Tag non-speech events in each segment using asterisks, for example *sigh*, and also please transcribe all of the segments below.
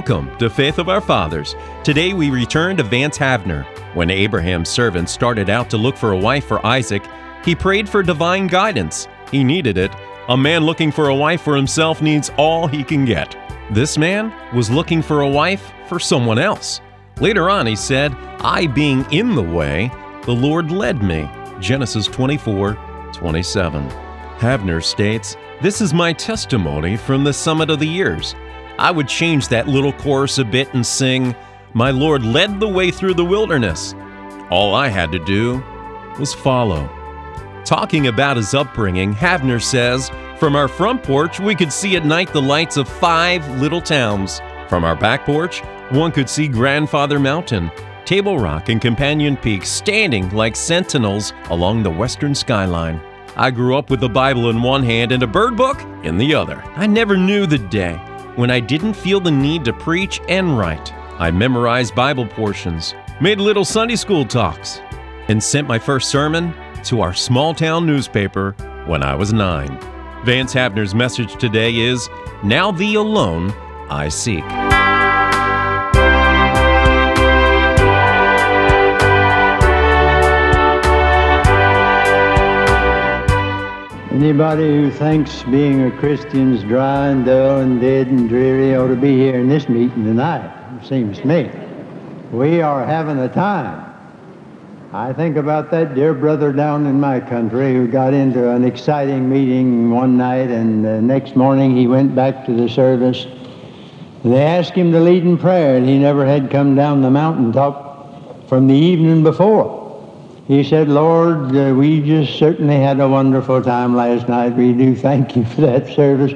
Welcome to Faith of Our Fathers. Today we return to Vance Havner. When Abraham's servant started out to look for a wife for Isaac, he prayed for divine guidance. He needed it. A man looking for a wife for himself needs all he can get. This man was looking for a wife for someone else. Later on, he said, I being in the way, the Lord led me. Genesis 24 27. Havner states, This is my testimony from the summit of the years. I would change that little chorus a bit and sing, My Lord led the way through the wilderness. All I had to do was follow. Talking about his upbringing, Havner says, From our front porch, we could see at night the lights of five little towns. From our back porch, one could see Grandfather Mountain, Table Rock, and Companion Peak standing like sentinels along the western skyline. I grew up with the Bible in one hand and a bird book in the other. I never knew the day when I didn't feel the need to preach and write. I memorized Bible portions, made little Sunday school talks, and sent my first sermon to our small town newspaper when I was nine. Vance Havner's message today is Now Thee Alone I Seek. Anybody who thinks being a Christian's dry and dull and dead and dreary ought to be here in this meeting tonight, it seems to me. We are having a time. I think about that dear brother down in my country who got into an exciting meeting one night and the next morning he went back to the service. They asked him to lead in prayer and he never had come down the mountaintop from the evening before. He said, Lord, uh, we just certainly had a wonderful time last night. We do thank you for that service.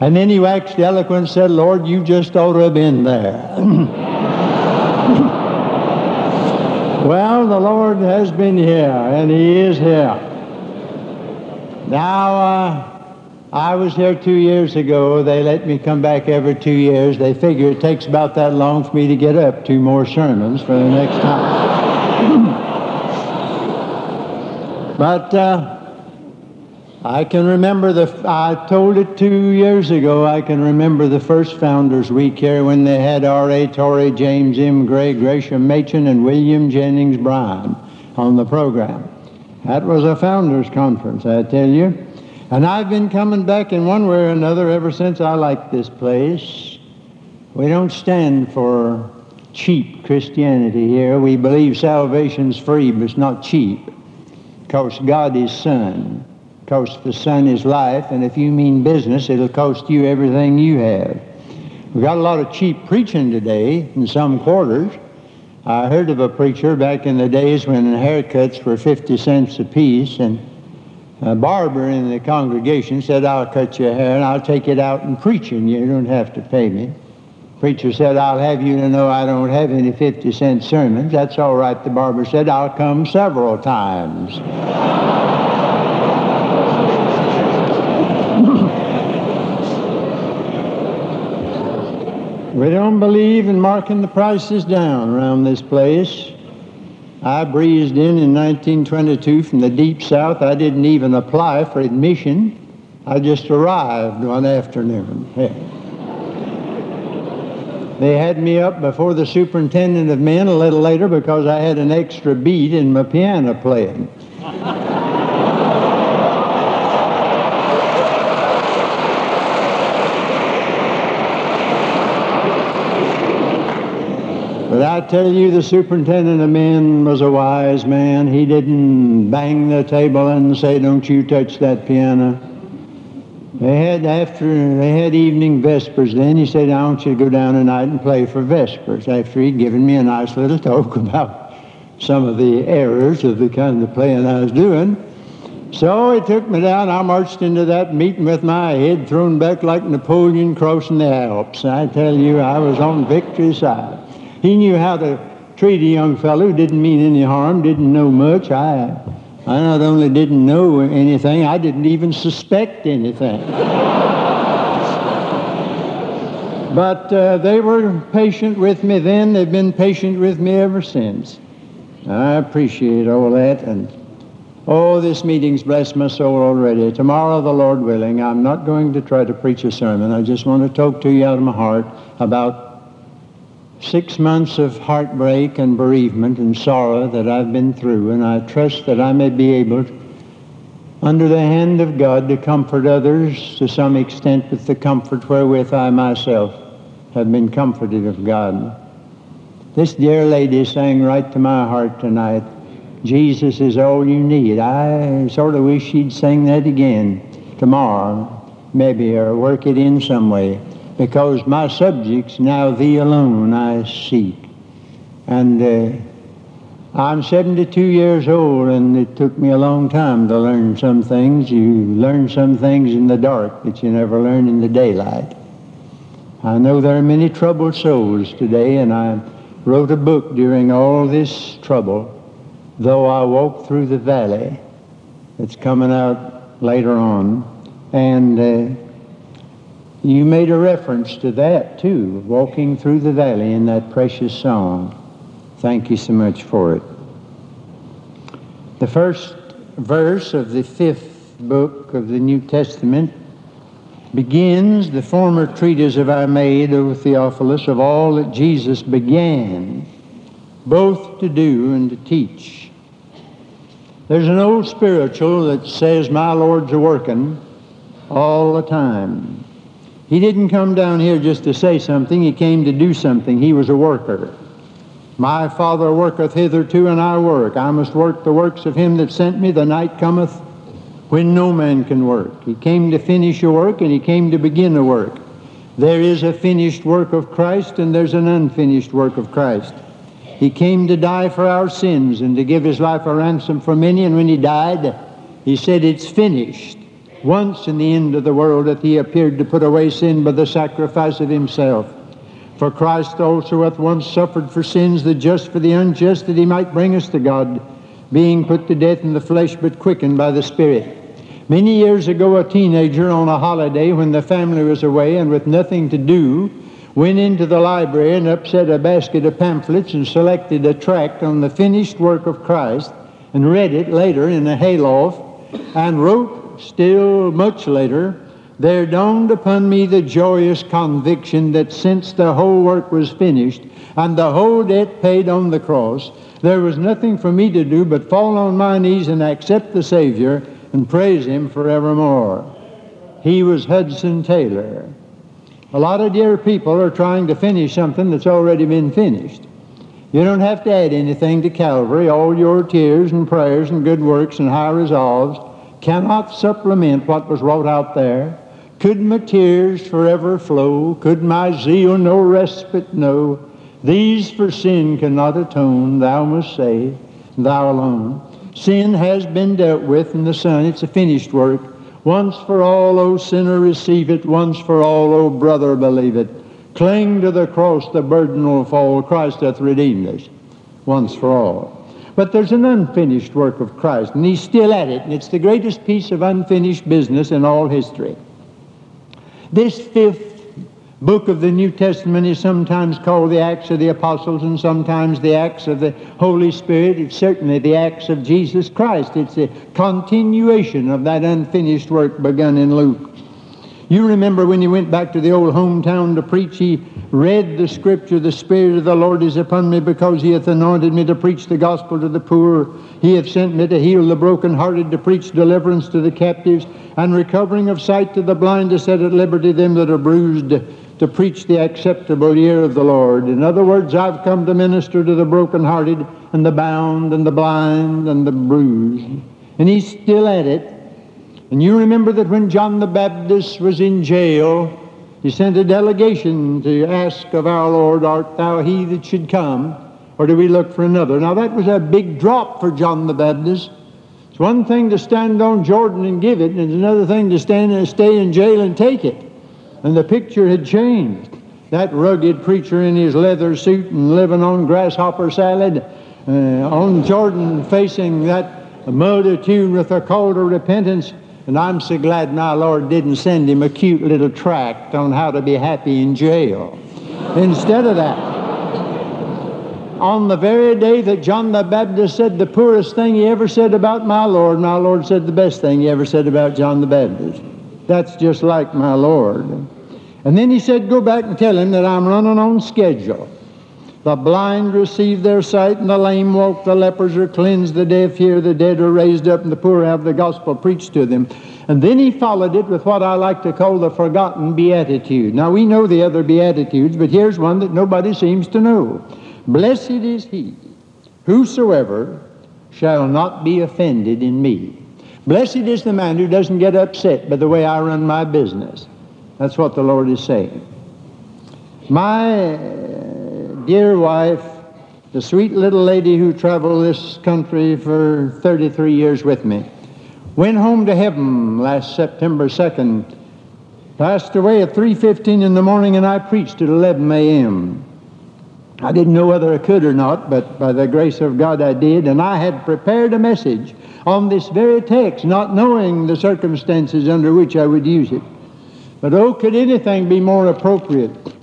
And then he waxed eloquent and said, Lord, you just ought to have been there. *laughs* well, the Lord has been here, and he is here. Now, uh, I was here two years ago. They let me come back every two years. They figure it takes about that long for me to get up two more sermons for the next time. But uh, I can remember the, I told it two years ago, I can remember the first Founders Week here when they had R.A. Torrey, James M. Gray, Gresham Machen, and William Jennings Bryan on the program. That was a Founders Conference, I tell you. And I've been coming back in one way or another ever since I like this place. We don't stand for cheap Christianity here. We believe salvation's free, but it's not cheap because God is Son. Because the Son is life, and if you mean business, it'll cost you everything you have. We've got a lot of cheap preaching today in some quarters. I heard of a preacher back in the days when haircuts were 50 cents apiece, and a barber in the congregation said, I'll cut your hair and I'll take it out and preach, and you don't have to pay me. Preacher said, I'll have you to know I don't have any 50 cent sermons. That's all right. The barber said, I'll come several times. *laughs* we don't believe in marking the prices down around this place. I breezed in in 1922 from the deep south. I didn't even apply for admission. I just arrived one afternoon. Yeah. They had me up before the superintendent of men a little later because I had an extra beat in my piano playing. But I tell you, the superintendent of men was a wise man. He didn't bang the table and say, Don't you touch that piano. They had after they had evening vespers. Then he said, "I want you to go down tonight and play for vespers." After he'd given me a nice little talk *laughs* about some of the errors of the kind of playing I was doing, so he took me down. I marched into that meeting with my head thrown back like Napoleon crossing the Alps. I tell you, I was on victory's side. He knew how to treat a young fellow who didn't mean any harm, didn't know much. I I not only didn't know anything, I didn't even suspect anything. but uh, they were patient with me then. They've been patient with me ever since. I appreciate all that. And oh, this meeting's blessed my soul already. Tomorrow, the Lord willing, I'm not going to try to preach a sermon. I just want to talk to you out of my heart about six months of heartbreak and bereavement and sorrow that I've been through, and I trust that I may be able, under the hand of God, to comfort others to some extent with the comfort wherewith I myself have been comforted of God. This dear lady sang right to my heart tonight. Jesus is all you need. I sort of wish she'd sing that again tomorrow, maybe, or work it in some way because my subjects now thee alone I seek. And uh, I'm 72 years old, and it took me a long time to learn some things. You learn some things in the dark that you never learn in the daylight. I know there are many troubled souls today, and I wrote a book during all this trouble, Though I Walk Through the Valley. It's coming out later on. And uh, you made a reference to that too, walking through the valley in that precious song. Thank you so much for it. The first verse of the fifth book of the New Testament begins the former treatise have I made, O Theophilus, of all that Jesus began, both to do and to teach. There's an old spiritual that says, My Lord's a working all the time. He didn't come down here just to say something, he came to do something. He was a worker. My Father worketh hitherto, and I work. I must work the works of him that sent me. The night cometh when no man can work. He came to finish a work, and he came to begin a work. There is a finished work of Christ, and there's an unfinished work of Christ. He came to die for our sins and to give his life a ransom for many, and when he died, he said, It's finished. Once in the end of the world hath he appeared to put away sin by the sacrifice of himself. For Christ also hath once suffered for sins, the just for the unjust, that he might bring us to God, being put to death in the flesh, but quickened by the Spirit. Many years ago, a teenager on a holiday when the family was away and with nothing to do, went into the library and upset a basket of pamphlets and selected a tract on the finished work of Christ and read it later in a hayloft and wrote still much later, there dawned upon me the joyous conviction that since the whole work was finished and the whole debt paid on the cross, there was nothing for me to do but fall on my knees and accept the Savior and praise Him forevermore. He was Hudson Taylor. A lot of dear people are trying to finish something that's already been finished. You don't have to add anything to Calvary. All your tears and prayers and good works and high resolves cannot supplement what was wrought out there. Could my tears forever flow? Could my zeal no respite know? These for sin cannot atone, thou must say, thou alone. Sin has been dealt with in the Son. It's a finished work. Once for all, O sinner, receive it. Once for all, O brother, believe it. Cling to the cross, the burden will fall. Christ hath redeemed us once for all. But there's an unfinished work of Christ, and he's still at it, and it's the greatest piece of unfinished business in all history. This fifth book of the New Testament is sometimes called the Acts of the Apostles and sometimes the Acts of the Holy Spirit. It's certainly the Acts of Jesus Christ. It's a continuation of that unfinished work begun in Luke. You remember when he went back to the old hometown to preach, he read the scripture, The Spirit of the Lord is upon me because he hath anointed me to preach the gospel to the poor. He hath sent me to heal the brokenhearted, to preach deliverance to the captives, and recovering of sight to the blind, to set at liberty them that are bruised, to preach the acceptable year of the Lord. In other words, I've come to minister to the brokenhearted, and the bound, and the blind, and the bruised. And he's still at it. And you remember that when John the Baptist was in jail, he sent a delegation to ask of our Lord, Art thou he that should come, or do we look for another? Now that was a big drop for John the Baptist. It's one thing to stand on Jordan and give it, and it's another thing to stand and stay in jail and take it. And the picture had changed. That rugged preacher in his leather suit and living on grasshopper salad, uh, on Jordan facing that multitude with a call to repentance, and I'm so glad my Lord didn't send him a cute little tract on how to be happy in jail. Instead of that, on the very day that John the Baptist said the poorest thing he ever said about my Lord, my Lord said the best thing he ever said about John the Baptist. That's just like my Lord. And then he said, Go back and tell him that I'm running on schedule. The blind receive their sight, and the lame walk, the lepers are cleansed, the deaf hear, the dead are raised up, and the poor have the gospel preached to them. And then he followed it with what I like to call the forgotten beatitude. Now we know the other beatitudes, but here's one that nobody seems to know. Blessed is he whosoever shall not be offended in me. Blessed is the man who doesn't get upset by the way I run my business. That's what the Lord is saying. My dear wife, the sweet little lady who traveled this country for 33 years with me, went home to heaven last September 2nd, passed away at 3.15 in the morning, and I preached at 11 a.m. I didn't know whether I could or not, but by the grace of God I did, and I had prepared a message on this very text, not knowing the circumstances under which I would use it. But oh, could anything be more appropriate?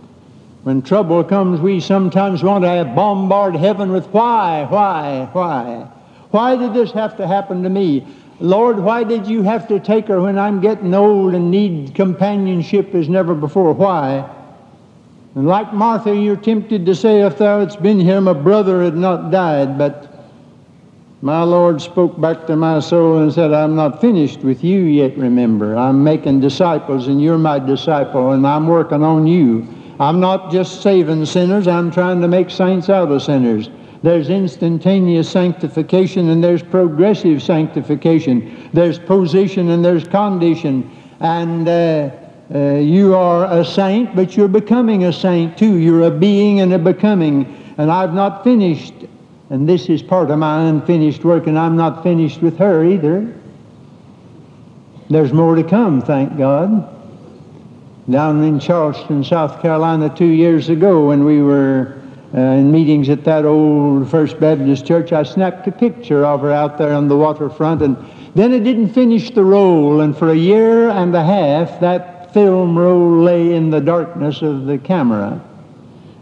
When trouble comes, we sometimes want to bombard heaven with why, why, why? Why did this have to happen to me? Lord, why did you have to take her when I'm getting old and need companionship as never before? Why? And like Martha, you're tempted to say, if thou hadst been here, my brother had not died. But my Lord spoke back to my soul and said, I'm not finished with you yet, remember. I'm making disciples, and you're my disciple, and I'm working on you. I'm not just saving sinners, I'm trying to make saints out of sinners. There's instantaneous sanctification and there's progressive sanctification. There's position and there's condition. And uh, uh, you are a saint, but you're becoming a saint too. You're a being and a becoming. And I've not finished. And this is part of my unfinished work, and I'm not finished with her either. There's more to come, thank God down in Charleston, South Carolina, two years ago when we were uh, in meetings at that old First Baptist church. I snapped a picture of her out there on the waterfront, and then it didn't finish the roll, and for a year and a half, that film roll lay in the darkness of the camera.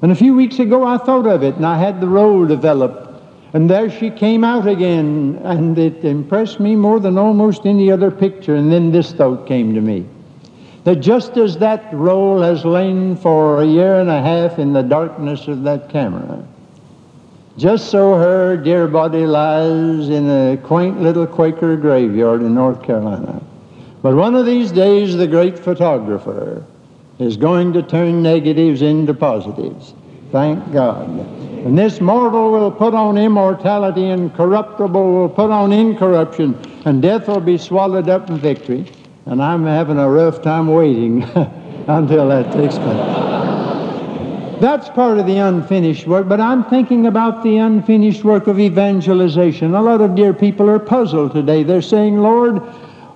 And a few weeks ago, I thought of it, and I had the roll developed. And there she came out again, and it impressed me more than almost any other picture. And then this thought came to me that just as that roll has lain for a year and a half in the darkness of that camera, just so her dear body lies in a quaint little Quaker graveyard in North Carolina. But one of these days, the great photographer is going to turn negatives into positives. Thank God. And this mortal will put on immortality, and corruptible will put on incorruption, and death will be swallowed up in victory and I'm having a rough time waiting *laughs* until that takes place. That's part of the unfinished work, but I'm thinking about the unfinished work of evangelization. A lot of dear people are puzzled today. They're saying, Lord,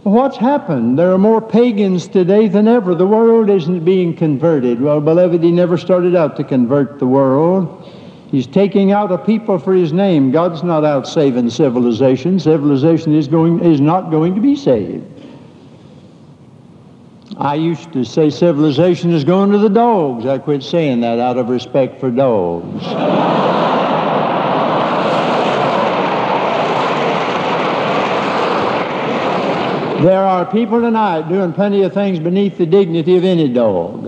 what's happened? There are more pagans today than ever. The world isn't being converted. Well, beloved, He never started out to convert the world. He's taking out a people for His name. God's not out saving civilization. Civilization is, going, is not going to be saved. I used to say civilization is going to the dogs. I quit saying that out of respect for dogs. there are people tonight doing plenty of things beneath the dignity of any dog.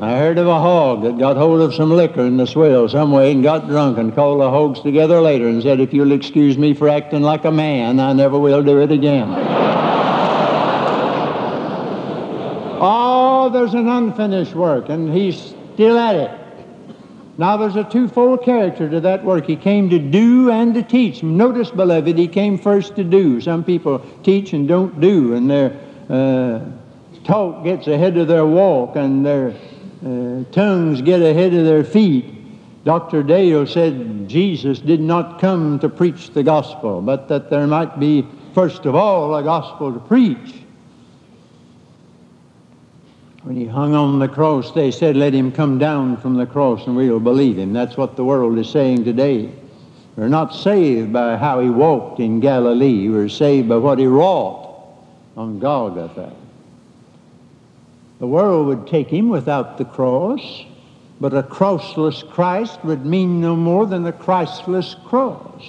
I heard of a hog that got hold of some liquor in the swell some way and got drunk and called the hogs together later and said, If you'll excuse me for acting like a man, I never will do it again. Oh, there's an unfinished work, and he's still at it. Now, there's a twofold character to that work. He came to do and to teach. Notice, beloved, he came first to do. Some people teach and don't do, and their uh, talk gets ahead of their walk, and their uh, tongues get ahead of their feet. Dr. Dale said Jesus did not come to preach the gospel, but that there might be, first of all, a gospel to preach. When he hung on the cross, they said, Let him come down from the cross and we'll believe him. That's what the world is saying today. We're not saved by how he walked in Galilee. We're saved by what he wrought on Golgotha. The world would take him without the cross, but a crossless Christ would mean no more than a Christless cross.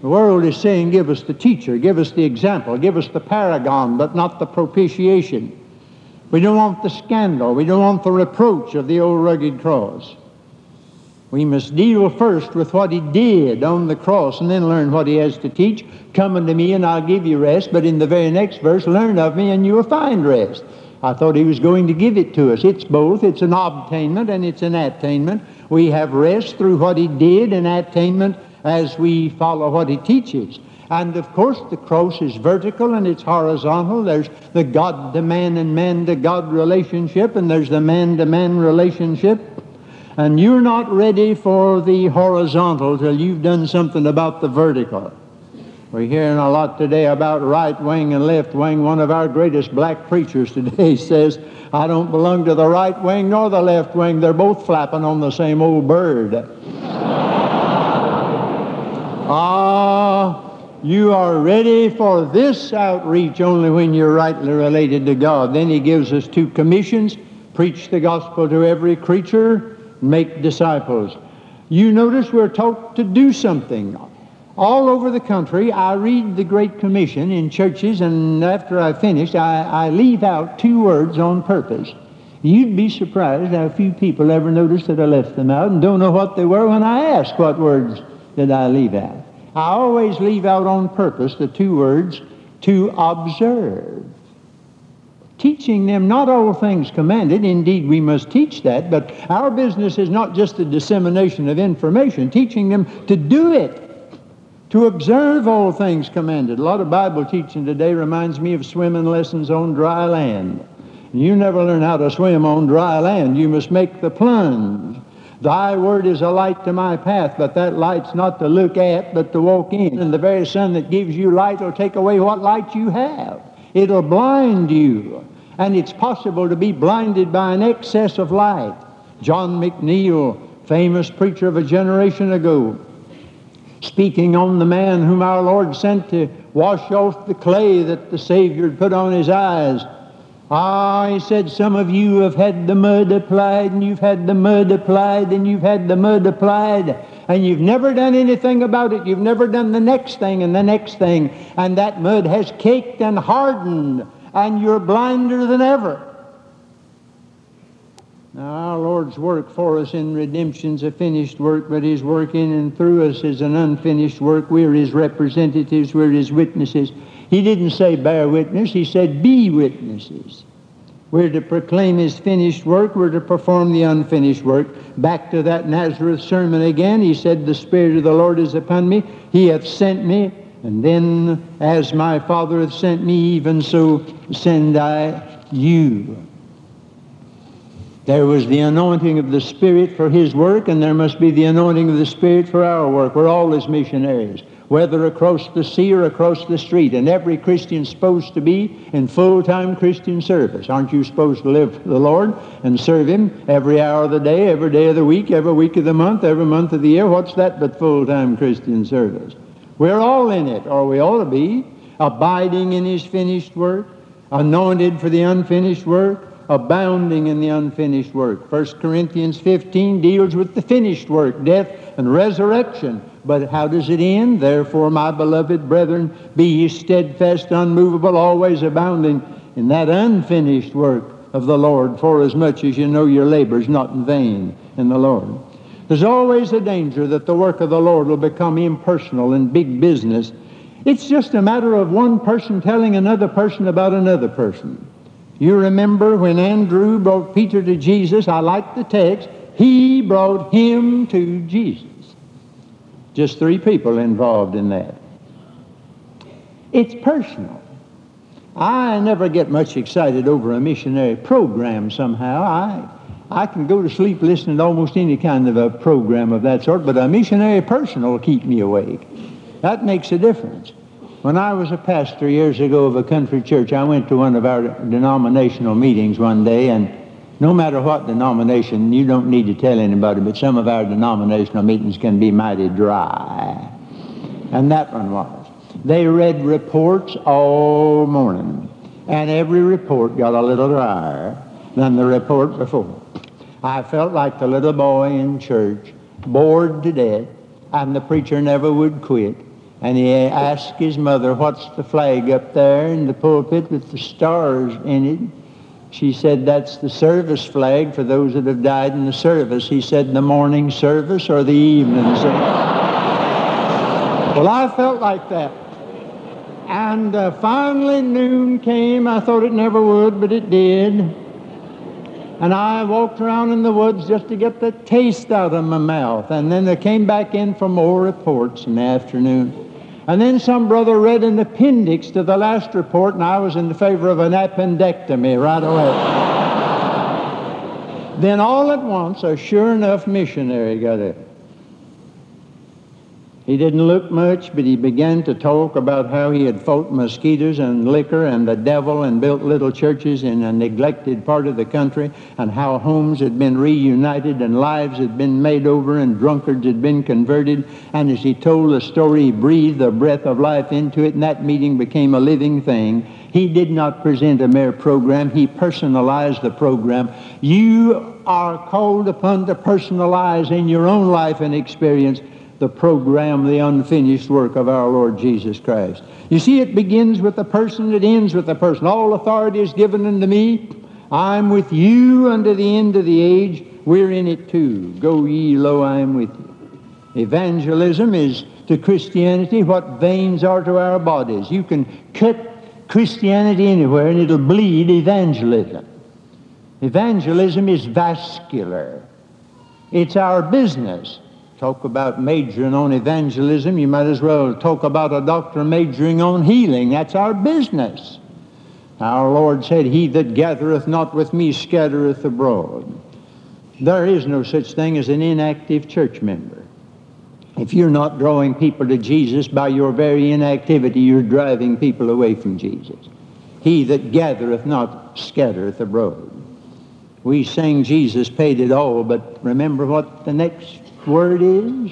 The world is saying, Give us the teacher, give us the example, give us the paragon, but not the propitiation. We don't want the scandal. We don't want the reproach of the old rugged cross. We must deal first with what he did on the cross and then learn what he has to teach. Come unto me and I'll give you rest. But in the very next verse, learn of me and you will find rest. I thought he was going to give it to us. It's both. It's an obtainment and it's an attainment. We have rest through what he did and attainment as we follow what he teaches. And of course, the cross is vertical and it's horizontal. There's the God to man and man to God relationship, and there's the man to man relationship. And you're not ready for the horizontal till you've done something about the vertical. We're hearing a lot today about right wing and left wing. One of our greatest black preachers today *laughs* says, I don't belong to the right wing nor the left wing. They're both flapping on the same old bird. *laughs* Ah, you are ready for this outreach only when you're rightly related to God. Then he gives us two commissions preach the gospel to every creature make disciples. You notice we're taught to do something. All over the country, I read the Great Commission in churches, and after I finish, I, I leave out two words on purpose. You'd be surprised how few people ever notice that I left them out and don't know what they were when I ask what words did I leave out. I always leave out on purpose the two words to observe teaching them not all things commanded. Indeed, we must teach that, but our business is not just the dissemination of information, teaching them to do it, to observe all things commanded. A lot of Bible teaching today reminds me of swimming lessons on dry land. You never learn how to swim on dry land. You must make the plunge. Thy word is a light to my path, but that light's not to look at, but to walk in. And the very sun that gives you light will take away what light you have. It'll blind you and it's possible to be blinded by an excess of light. John McNeil, famous preacher of a generation ago, speaking on the man whom our Lord sent to wash off the clay that the Savior had put on his eyes. Ah, he said, some of you have had the mud applied, and you've had the mud applied, and you've had the mud applied, and you've never done anything about it. You've never done the next thing and the next thing, and that mud has caked and hardened and you're blinder than ever. Now, our Lord's work for us in redemption's a finished work, but His work in and through us is an unfinished work. We're His representatives, we're His witnesses. He didn't say bear witness, He said be witnesses. We're to proclaim His finished work, we're to perform the unfinished work. Back to that Nazareth sermon again, He said, The Spirit of the Lord is upon me, He hath sent me and then, as my Father hath sent me, even so send I you. There was the anointing of the Spirit for his work, and there must be the anointing of the Spirit for our work. We're all his missionaries, whether across the sea or across the street. And every Christian's supposed to be in full-time Christian service. Aren't you supposed to live for the Lord and serve him every hour of the day, every day of the week, every week of the month, every month of the year? What's that but full-time Christian service? We're all in it, or we ought to be, abiding in his finished work, anointed for the unfinished work, abounding in the unfinished work. 1 Corinthians 15 deals with the finished work, death and resurrection. But how does it end? Therefore, my beloved brethren, be ye steadfast, unmovable, always abounding in that unfinished work of the Lord, for as much as you know your labor is not in vain in the Lord. There's always a danger that the work of the Lord will become impersonal and big business. It's just a matter of one person telling another person about another person. You remember when Andrew brought Peter to Jesus, I like the text, he brought him to Jesus. Just three people involved in that. It's personal. I never get much excited over a missionary program somehow. I I can go to sleep listening to almost any kind of a program of that sort, but a missionary person will keep me awake. That makes a difference. When I was a pastor years ago of a country church, I went to one of our denominational meetings one day, and no matter what denomination, you don't need to tell anybody, but some of our denominational meetings can be mighty dry. And that one was. They read reports all morning, and every report got a little drier than the report before. I felt like the little boy in church, bored to death, and the preacher never would quit. And he asked his mother, What's the flag up there in the pulpit with the stars in it? She said, That's the service flag for those that have died in the service. He said, The morning service or the evening service? well, I felt like that. And uh, finally, noon came. I thought it never would, but it did. And I walked around in the woods just to get the taste out of my mouth. And then they came back in for more reports in the afternoon. And then some brother read an appendix to the last report, and I was in favor of an appendectomy right away. *laughs* then all at once, a sure enough missionary got up. He didn't look much, but he began to talk about how he had fought mosquitoes and liquor and the devil and built little churches in a neglected part of the country and how homes had been reunited and lives had been made over and drunkards had been converted. And as he told the story, he breathed the breath of life into it, and that meeting became a living thing. He did not present a mere program, he personalized the program. You are called upon to personalize in your own life and experience the program, the unfinished work of our Lord Jesus Christ. You see, it begins with the person, it ends with the person. All authority is given unto me. I'm with you unto the end of the age. We're in it too. Go ye, lo, I am with you. Evangelism is to Christianity what veins are to our bodies. You can cut Christianity anywhere and it'll bleed evangelism. Evangelism is vascular. It's our business talk about majoring on evangelism, you might as well talk about a doctor majoring on healing. That's our business. Our Lord said, He that gathereth not with me scattereth abroad. There is no such thing as an inactive church member. If you're not drawing people to Jesus by your very inactivity, you're driving people away from Jesus. He that gathereth not scattereth abroad. We sing Jesus paid it all, but remember what the next word is?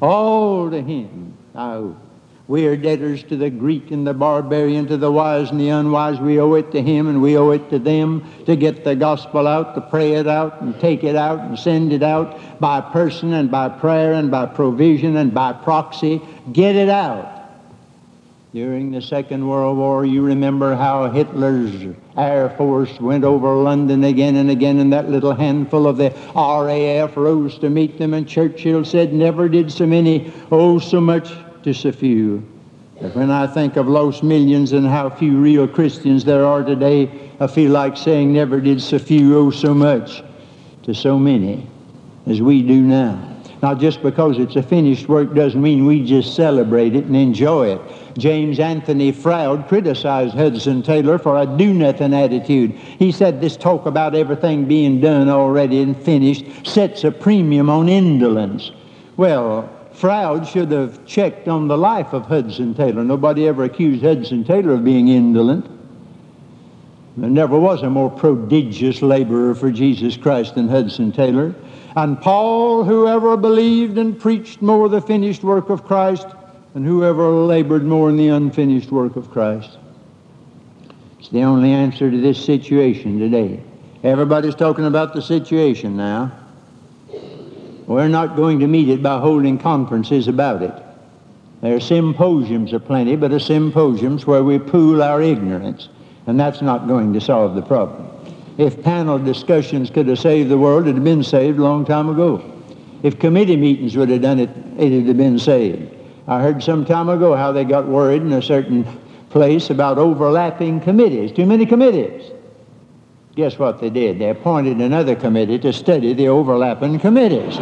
All to him Now We are debtors to the Greek and the barbarian, to the wise and the unwise. We owe it to him and we owe it to them to get the gospel out, to pray it out and take it out and send it out by person and by prayer and by provision and by proxy. Get it out. During the Second World War, you remember how Hitler's Air Force went over London again and again, and that little handful of the RAF rose to meet them, and Churchill said, Never did so many owe so much to so few. But when I think of lost millions and how few real Christians there are today, I feel like saying, Never did so few owe so much to so many as we do now. Now, just because it's a finished work doesn't mean we just celebrate it and enjoy it. James Anthony Froude criticized Hudson Taylor for a do-nothing attitude. He said this talk about everything being done already and finished sets a premium on indolence. Well, Froude should have checked on the life of Hudson Taylor. Nobody ever accused Hudson Taylor of being indolent. There never was a more prodigious laborer for Jesus Christ than Hudson Taylor. And Paul, whoever believed and preached more the finished work of Christ, and whoever labored more in the unfinished work of Christ. It's the only answer to this situation today. Everybody's talking about the situation now. We're not going to meet it by holding conferences about it. There are symposiums aplenty, but a symposiums where we pool our ignorance, and that's not going to solve the problem. If panel discussions could have saved the world, it'd have been saved a long time ago. If committee meetings would have done it, it'd have been saved. I heard some time ago how they got worried in a certain place about overlapping committees, too many committees. Guess what they did? They appointed another committee to study the overlapping committees.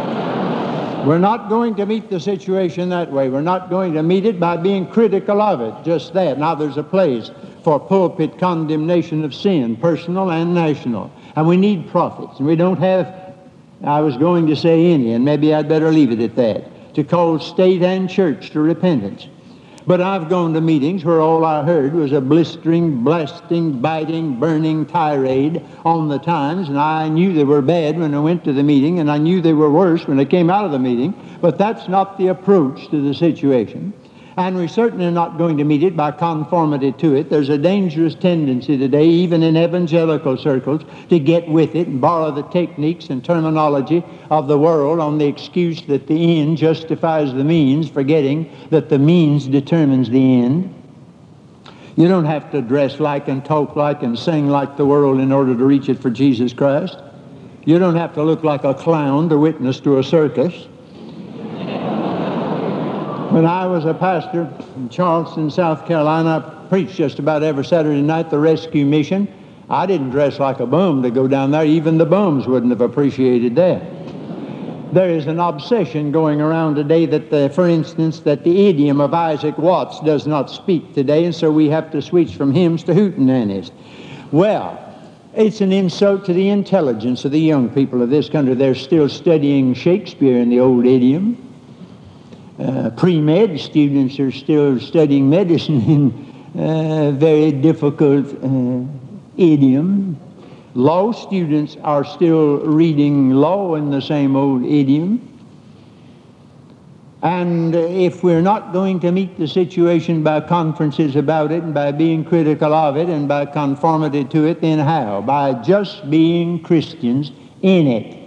We're not going to meet the situation that way. We're not going to meet it by being critical of it, just that. Now there's a place for pulpit condemnation of sin, personal and national. And we need prophets. And we don't have, I was going to say any, and maybe I'd better leave it at that to call state and church to repentance. But I've gone to meetings where all I heard was a blistering, blasting, biting, burning tirade on the times, and I knew they were bad when I went to the meeting, and I knew they were worse when I came out of the meeting. But that's not the approach to the situation and we certainly are not going to meet it by conformity to it. There's a dangerous tendency today, even in evangelical circles, to get with it and borrow the techniques and terminology of the world on the excuse that the end justifies the means, forgetting that the means determines the end. You don't have to dress like and talk like and sing like the world in order to reach it for Jesus Christ. You don't have to look like a clown to witness to a circus. When I was a pastor in Charleston, South Carolina, I preached just about every Saturday night the rescue mission. I didn't dress like a bum to go down there. Even the bums wouldn't have appreciated that. There is an obsession going around today that, the, for instance, that the idiom of Isaac Watts does not speak today, and so we have to switch from hymns to hootenannies. Well, it's an insult to the intelligence of the young people of this country. They're still studying Shakespeare in the old idiom. Uh, pre-med students are still studying medicine in uh, very difficult uh, idiom. Law students are still reading law in the same old idiom. And if we're not going to meet the situation by conferences about it and by being critical of it and by conformity to it, then how? By just being Christians in it.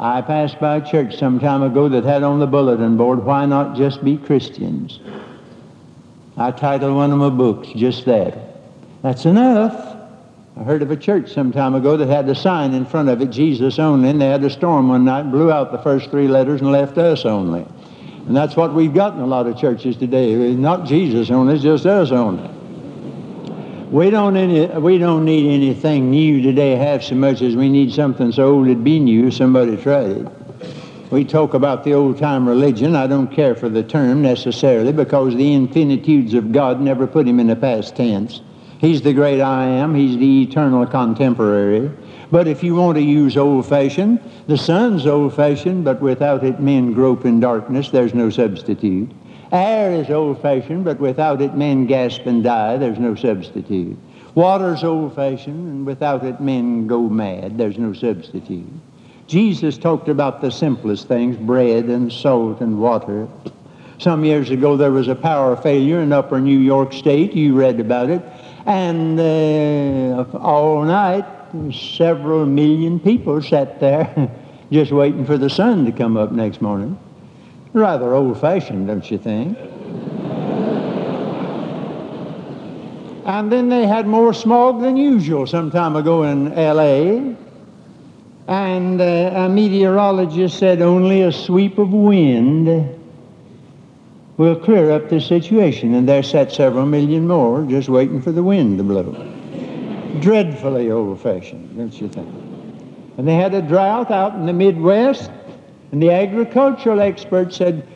I passed by a church some time ago that had on the bulletin board, Why Not Just Be Christians? I titled one of my books just that. That's enough. I heard of a church some time ago that had a sign in front of it, Jesus only, and they had a storm one night blew out the first three letters and left us only. And that's what we've got in a lot of churches today. Not Jesus only, it's just us only. We don't, any, we don't need anything new today half so much as we need something so old it'd be new somebody tried it. We talk about the old time religion. I don't care for the term necessarily because the infinitudes of God never put him in the past tense. He's the great I am. He's the eternal contemporary. But if you want to use old-fashioned, the sun's old-fashioned, but without it men grope in darkness. There's no substitute. Air is old-fashioned, but without it men gasp and die. There's no substitute. Water's old-fashioned, and without it men go mad. There's no substitute. Jesus talked about the simplest things, bread and salt and water. Some years ago, there was a power failure in upper New York State. You read about it. And uh, all night, several million people sat there *laughs* just waiting for the sun to come up next morning. Rather old-fashioned, don't you think? and then they had more smog than usual some time ago in L.A. And uh, a meteorologist said only a sweep of wind will clear up the situation. And there sat several million more just waiting for the wind to blow. Dreadfully old-fashioned, don't you think? And they had a drought out in the Midwest, and the agricultural experts said,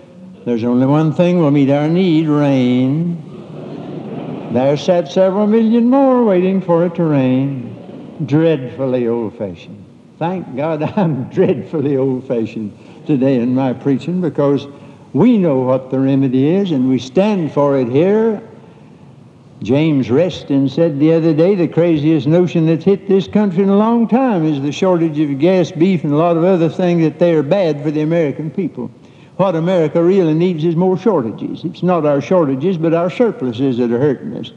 there's only one thing will meet our need, rain. There sat several million more waiting for it to rain. Dreadfully old-fashioned. Thank God *laughs* I'm dreadfully old-fashioned today in my preaching because we know what the remedy is, and we stand for it here. James Reston said the other day the craziest notion that's hit this country in a long time is the shortage of gas, beef, and a lot of other things that they are bad for the American people. What America really needs is more shortages. It's not our shortages, but our surpluses that are hurting us.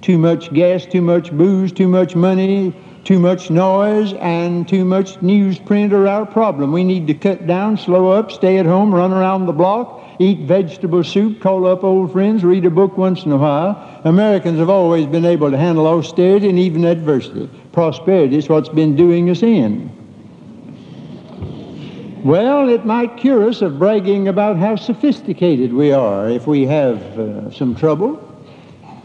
Too much gas, too much booze, too much money, too much noise and too much newsprint are our problem. We need to cut down, slow up, stay at home, run around the block, eat vegetable soup, call up old friends, read a book once in a while. Americans have always been able to handle austerity and even adversity. Prosperity is what's been doing us in. Well, it might cure us of bragging about how sophisticated we are if we have uh, some trouble.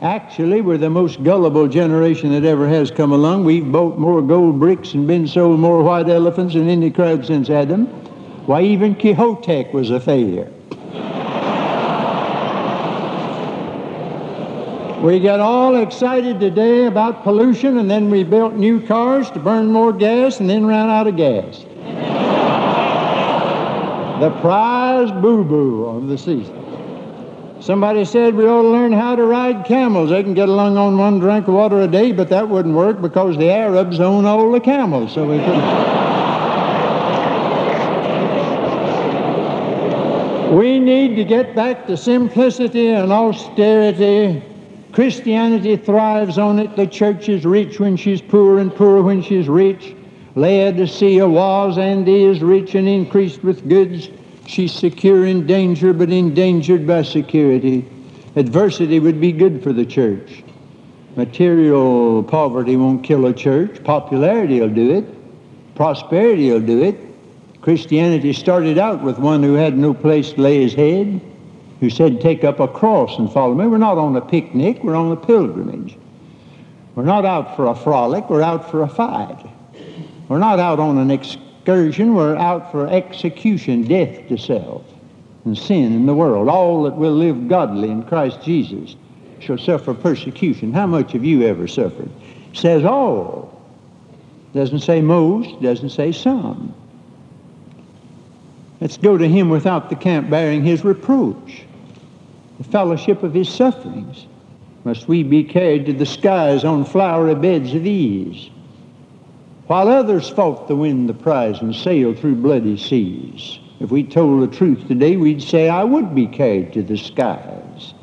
Actually, we're the most gullible generation that ever has come along. We've bought more gold bricks and been sold more white elephants than any crowd since Adam. Why, even Quixote was a failure. We got all excited today about pollution, and then we built new cars to burn more gas and then ran out of gas. the prize boo-boo of the season. Somebody said we ought to learn how to ride camels. They can get along on one drink of water a day, but that wouldn't work because the Arabs own all the camels, so we couldn't. we need to get back to simplicity and austerity. Christianity thrives on it. The church is rich when she's poor and poor when she's rich. Laodicea was and is rich and increased with goods. She's secure in danger, but endangered by security. Adversity would be good for the church. Material poverty won't kill a church. Popularity will do it. Prosperity will do it. Christianity started out with one who had no place to lay his head, who said, Take up a cross and follow me. We're not on a picnic, we're on a pilgrimage. We're not out for a frolic, we're out for a fight. We're not out on an excursion, we're out for execution, death to self and sin in the world. All that will live godly in Christ Jesus shall suffer persecution. How much have you ever suffered? says all. Doesn't say most, doesn't say some. Let's go to him without the camp bearing his reproach, the fellowship of his sufferings. Must we be carried to the skies on flowery beds of ease, while others fought to win the prize and sailed through bloody seas. If we told the truth today, we'd say I would be carried to the skies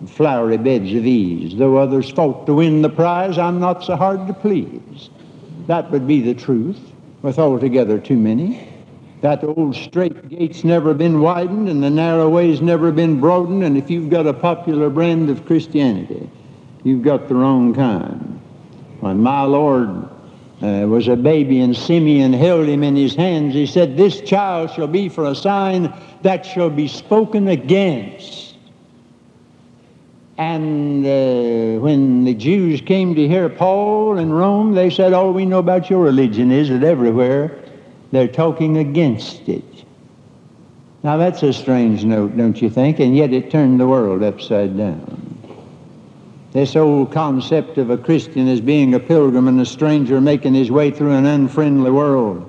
on flowery beds of ease. Though others fought to win the prize, I'm not so hard to please. That would be the truth, with altogether too many. That old straight gate's never been widened and the narrow way's never been broadened, and if you've got a popular brand of Christianity, you've got the wrong kind. When my Lord uh, was a baby and Simeon held him in his hands, he said, This child shall be for a sign that shall be spoken against. And uh, when the Jews came to hear Paul in Rome, they said, All we know about your religion is that everywhere they're talking against it. Now that's a strange note, don't you think? And yet it turned the world upside down. This old concept of a Christian as being a pilgrim and a stranger making his way through an unfriendly world.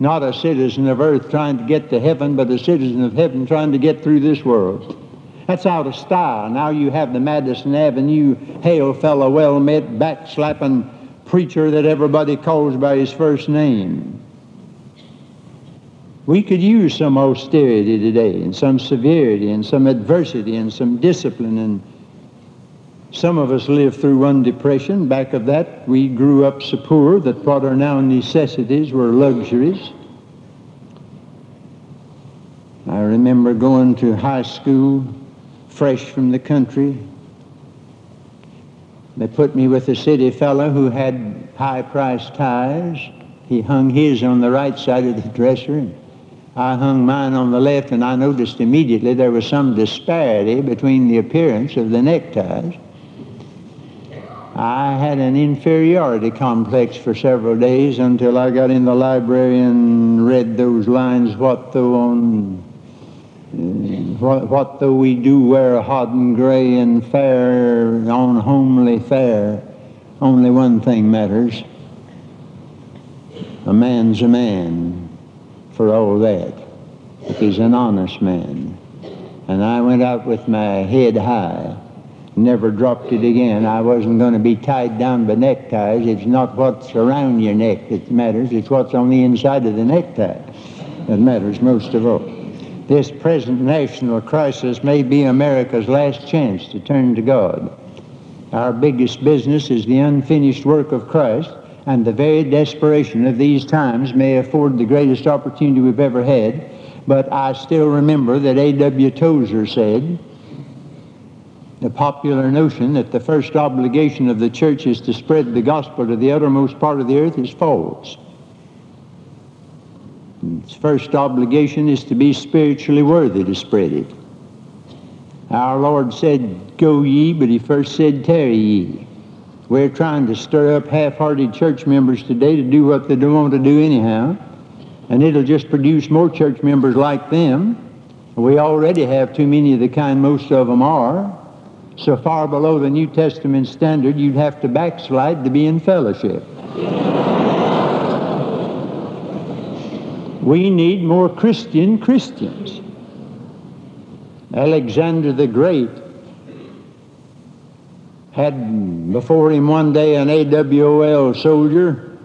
Not a citizen of earth trying to get to heaven, but a citizen of heaven trying to get through this world. That's out of style. Now you have the Madison Avenue hail fellow, well met, backslapping preacher that everybody calls by his first name. We could use some austerity today, and some severity, and some adversity, and some discipline. And some of us lived through one depression. Back of that, we grew up so poor that what are now necessities were luxuries. I remember going to high school fresh from the country. They put me with a city fellow who had high priced ties. He hung his on the right side of the dresser. I hung mine on the left, and I noticed immediately there was some disparity between the appearance of the neckties. I had an inferiority complex for several days until I got in the library and read those lines, what though on what, what though we do wear hodden gray and fair on homely fare, only one thing matters. A man's a man for all that if he's an honest man. And I went out with my head high, never dropped it again. I wasn't going to be tied down by neckties. It's not what's around your neck that matters, it's what's on the inside of the necktie that matters most of all. This present national crisis may be America's last chance to turn to God. Our biggest business is the unfinished work of Christ and the very desperation of these times may afford the greatest opportunity we've ever had. But I still remember that A.W. Tozer said, the popular notion that the first obligation of the church is to spread the gospel to the uttermost part of the earth is false. Its first obligation is to be spiritually worthy to spread it. Our Lord said, Go ye, but he first said, Tarry ye. We're trying to stir up half-hearted church members today to do what they don't want to do anyhow. And it'll just produce more church members like them. We already have too many of the kind most of them are. So far below the New Testament standard, you'd have to backslide to be in fellowship. we need more Christian Christians. Alexander the Great had before him one day an AWOL soldier.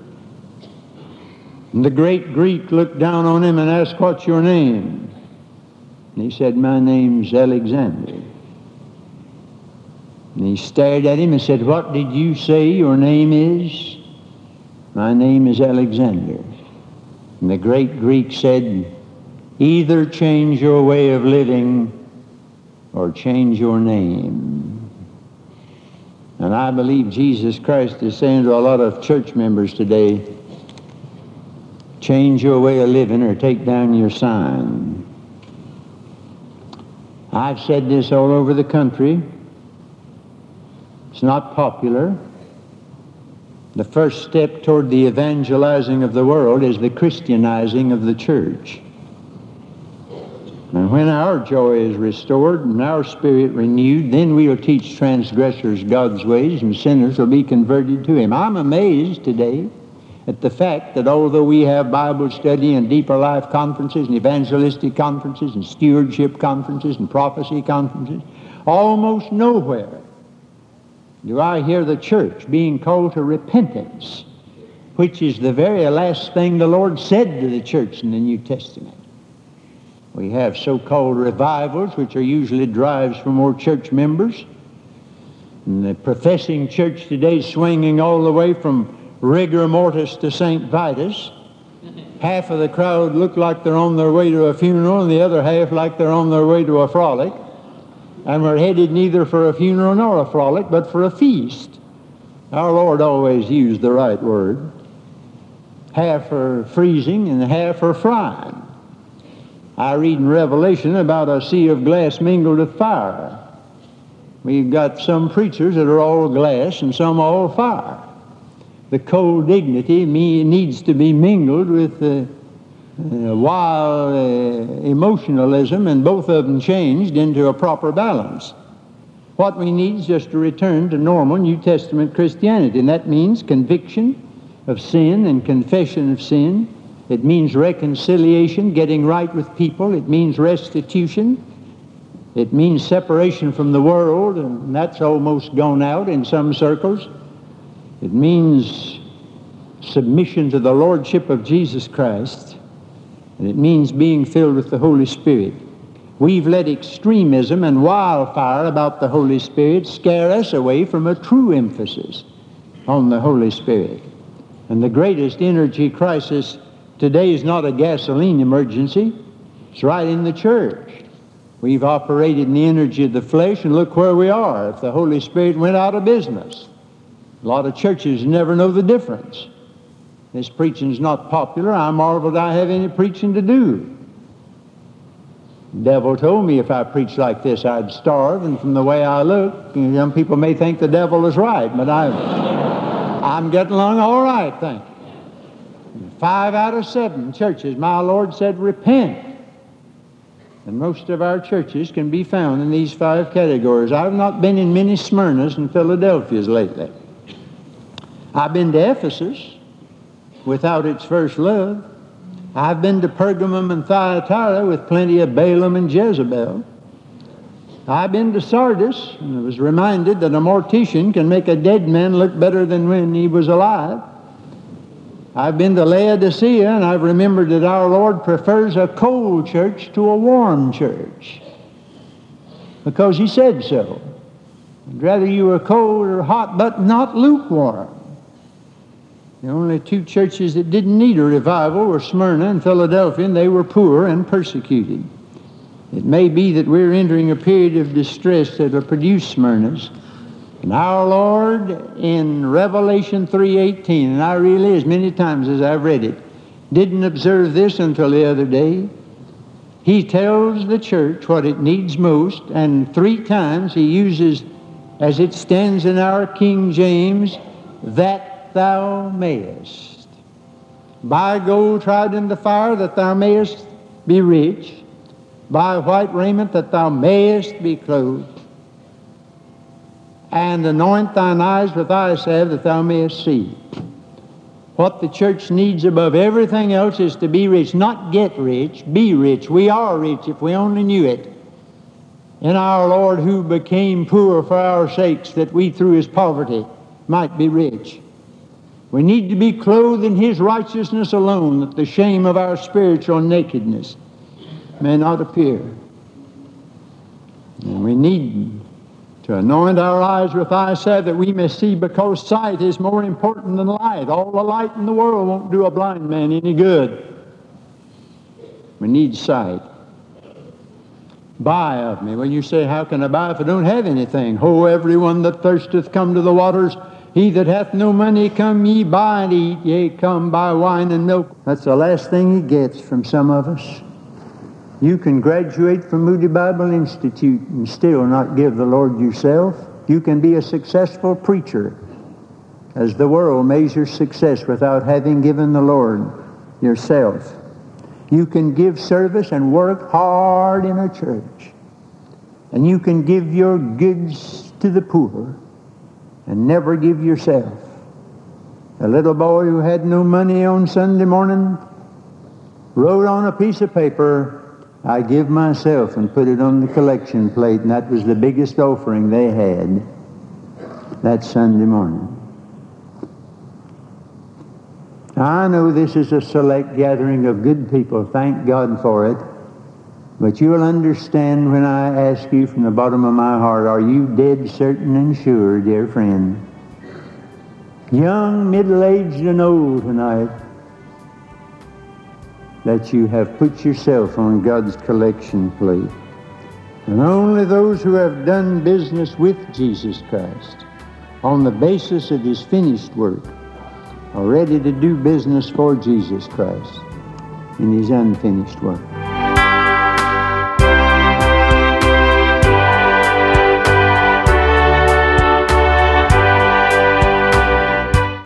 And the great Greek looked down on him and asked, What's your name? And he said, My name's Alexander. And he stared at him and said, What did you say your name is? My name is Alexander. And the great Greek said, Either change your way of living or change your name. And I believe Jesus Christ is saying to a lot of church members today, change your way of living or take down your sign. I've said this all over the country. It's not popular. The first step toward the evangelizing of the world is the Christianizing of the church. And when our joy is restored and our spirit renewed, then we will teach transgressors God's ways and sinners will be converted to Him. I'm amazed today at the fact that although we have Bible study and deeper life conferences and evangelistic conferences and stewardship conferences and prophecy conferences, almost nowhere do I hear the church being called to repentance, which is the very last thing the Lord said to the church in the New Testament. We have so-called revivals, which are usually drives for more church members. And the professing church today is swinging all the way from rigor mortis to St. Vitus. Half of the crowd look like they're on their way to a funeral, and the other half like they're on their way to a frolic. And we're headed neither for a funeral nor a frolic, but for a feast. Our Lord always used the right word. Half are freezing and half are frying. I read in Revelation about a sea of glass mingled with fire. We've got some preachers that are all glass and some all fire. The cold dignity needs to be mingled with the uh, wild uh, emotionalism, and both of them changed into a proper balance. What we need is just to return to normal New Testament Christianity, and that means conviction of sin and confession of sin, it means reconciliation, getting right with people. It means restitution. It means separation from the world, and that's almost gone out in some circles. It means submission to the Lordship of Jesus Christ, and it means being filled with the Holy Spirit. We've let extremism and wildfire about the Holy Spirit scare us away from a true emphasis on the Holy Spirit. And the greatest energy crisis Today is not a gasoline emergency. It's right in the church. We've operated in the energy of the flesh, and look where we are. If the Holy Spirit went out of business, a lot of churches never know the difference. This preaching's not popular. I marveled I have any preaching to do. The devil told me if I preached like this, I'd starve, and from the way I look, some people may think the devil is right, but I, I'm getting along all right, thank you. Five out of seven churches, my Lord said, repent. And most of our churches can be found in these five categories. I've not been in many Smyrnas and Philadelphia's lately. I've been to Ephesus without its first love. I've been to Pergamum and Thyatira with plenty of Balaam and Jezebel. I've been to Sardis and I was reminded that a mortician can make a dead man look better than when he was alive. I've been to Laodicea and I've remembered that our Lord prefers a cold church to a warm church because He said so. I'd rather you were cold or hot, but not lukewarm. The only two churches that didn't need a revival were Smyrna and Philadelphia, and they were poor and persecuted. It may be that we're entering a period of distress that will produce Smyrnas. And our Lord in Revelation 3.18, and I really, as many times as I've read it, didn't observe this until the other day. He tells the church what it needs most, and three times he uses, as it stands in our King James, that thou mayest. Buy gold tried in the fire, that thou mayest be rich. Buy white raiment, that thou mayest be clothed and anoint thine eyes with eye salve that thou mayest see. What the church needs above everything else is to be rich, not get rich, be rich. We are rich if we only knew it. In our Lord who became poor for our sakes, that we through his poverty might be rich. We need to be clothed in his righteousness alone, that the shame of our spiritual nakedness may not appear. And we need to anoint our eyes with eye salve that we may see because sight is more important than light. All the light in the world won't do a blind man any good. We need sight. Buy of me. When you say, How can I buy if I don't have anything? Ho, everyone that thirsteth, come to the waters. He that hath no money, come ye buy and eat. Yea, come buy wine and milk. That's the last thing he gets from some of us. You can graduate from Moody Bible Institute and still not give the Lord yourself. You can be a successful preacher as the world measures success without having given the Lord yourself. You can give service and work hard in a church. And you can give your goods to the poor and never give yourself. A little boy who had no money on Sunday morning wrote on a piece of paper, I give myself, and put it on the collection plate, and that was the biggest offering they had that Sunday morning. I know this is a select gathering of good people. Thank God for it. But you'll understand when I ask you from the bottom of my heart, are you dead certain and sure, dear friend? Young, middle-aged, and old tonight, that you have put yourself on God's collection plate. And only those who have done business with Jesus Christ on the basis of his finished work are ready to do business for Jesus Christ in his unfinished work.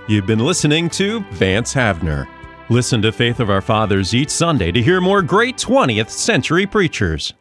You've been listening to Vance Havner. Listen to Faith of Our Fathers each Sunday to hear more great 20th century preachers.